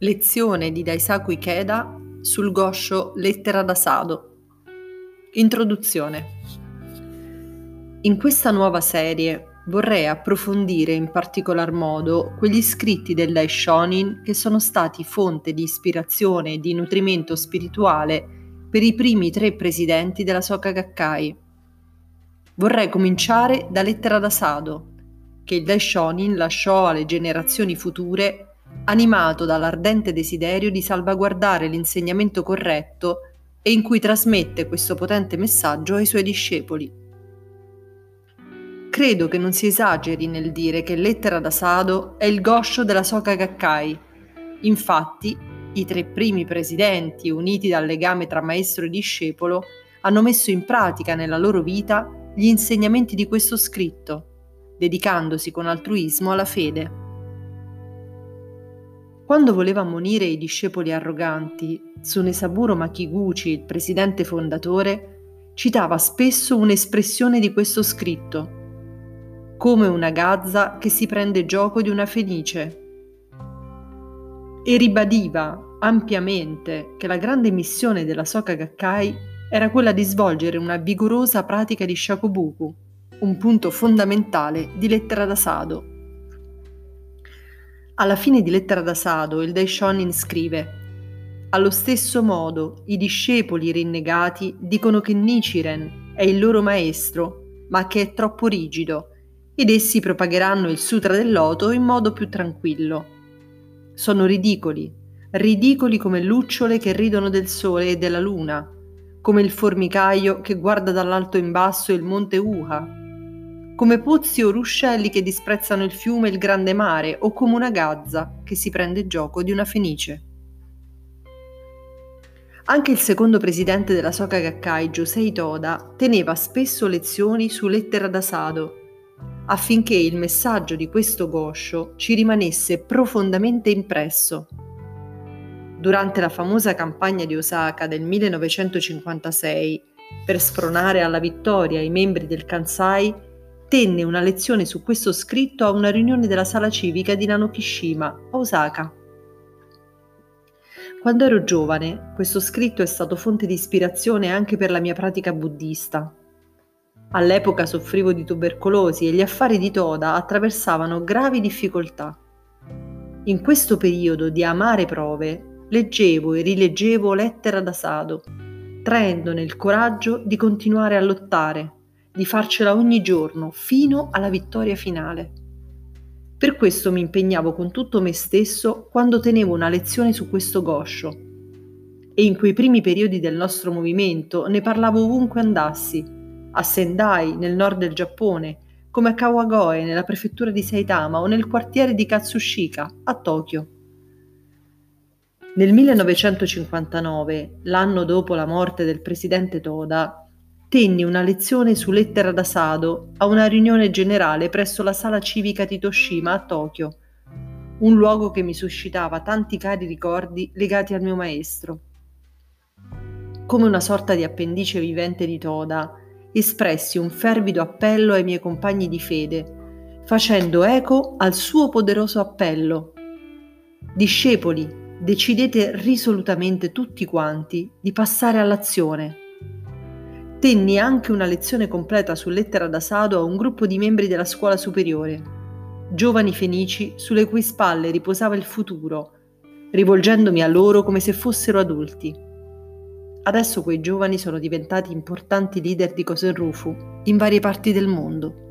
Lezione di Daisaku Ikeda sul gosho Lettera da Sado. Introduzione. In questa nuova serie vorrei approfondire in particolar modo quegli scritti del Daishonin che sono stati fonte di ispirazione e di nutrimento spirituale per i primi tre presidenti della Soka Gakkai. Vorrei cominciare da Lettera da Sado, che il Daishonin lasciò alle generazioni future animato dall'ardente desiderio di salvaguardare l'insegnamento corretto e in cui trasmette questo potente messaggio ai suoi discepoli. Credo che non si esageri nel dire che Lettera da Sado è il goscio della Soka Gakkai. Infatti, i tre primi presidenti, uniti dal legame tra maestro e discepolo, hanno messo in pratica nella loro vita gli insegnamenti di questo scritto, dedicandosi con altruismo alla fede. Quando voleva ammonire i discepoli arroganti, Tsunesaburo Makiguchi, il presidente fondatore, citava spesso un'espressione di questo scritto, come una gazza che si prende gioco di una fenice, e ribadiva ampiamente che la grande missione della Soka Gakkai era quella di svolgere una vigorosa pratica di shakobuku, un punto fondamentale di lettera da Sado alla fine di Lettera da Sado, il Daishonin scrive Allo stesso modo, i discepoli rinnegati dicono che Nichiren è il loro maestro, ma che è troppo rigido, ed essi propagheranno il Sutra del Loto in modo più tranquillo. Sono ridicoli, ridicoli come lucciole che ridono del sole e della luna, come il formicaio che guarda dall'alto in basso il monte Uha come pozzi o ruscelli che disprezzano il fiume e il grande mare, o come una gazza che si prende gioco di una fenice. Anche il secondo presidente della Soka Gakkai, Josei Toda, teneva spesso lezioni su lettera da Sado, affinché il messaggio di questo goscio ci rimanesse profondamente impresso. Durante la famosa campagna di Osaka del 1956, per spronare alla vittoria i membri del Kansai, tenne una lezione su questo scritto a una riunione della sala civica di Nanokishima, a Osaka. Quando ero giovane, questo scritto è stato fonte di ispirazione anche per la mia pratica buddista. All'epoca soffrivo di tubercolosi e gli affari di Toda attraversavano gravi difficoltà. In questo periodo di amare prove, leggevo e rileggevo lettera da Sado, traendone il coraggio di continuare a lottare di farcela ogni giorno fino alla vittoria finale. Per questo mi impegnavo con tutto me stesso quando tenevo una lezione su questo goscio. E in quei primi periodi del nostro movimento ne parlavo ovunque andassi, a Sendai, nel nord del Giappone, come a Kawagoe, nella prefettura di Saitama o nel quartiere di Katsushika, a Tokyo. Nel 1959, l'anno dopo la morte del presidente Toda, tenni una lezione su lettera da Sado a una riunione generale presso la sala civica di Toshima a Tokyo, un luogo che mi suscitava tanti cari ricordi legati al mio maestro. Come una sorta di appendice vivente di Toda, espressi un fervido appello ai miei compagni di fede, facendo eco al suo poderoso appello. Discepoli, decidete risolutamente tutti quanti di passare all'azione Tenni anche una lezione completa su lettera da Sado a un gruppo di membri della scuola superiore, giovani fenici sulle cui spalle riposava il futuro, rivolgendomi a loro come se fossero adulti. Adesso quei giovani sono diventati importanti leader di Kosen Rufu in varie parti del mondo.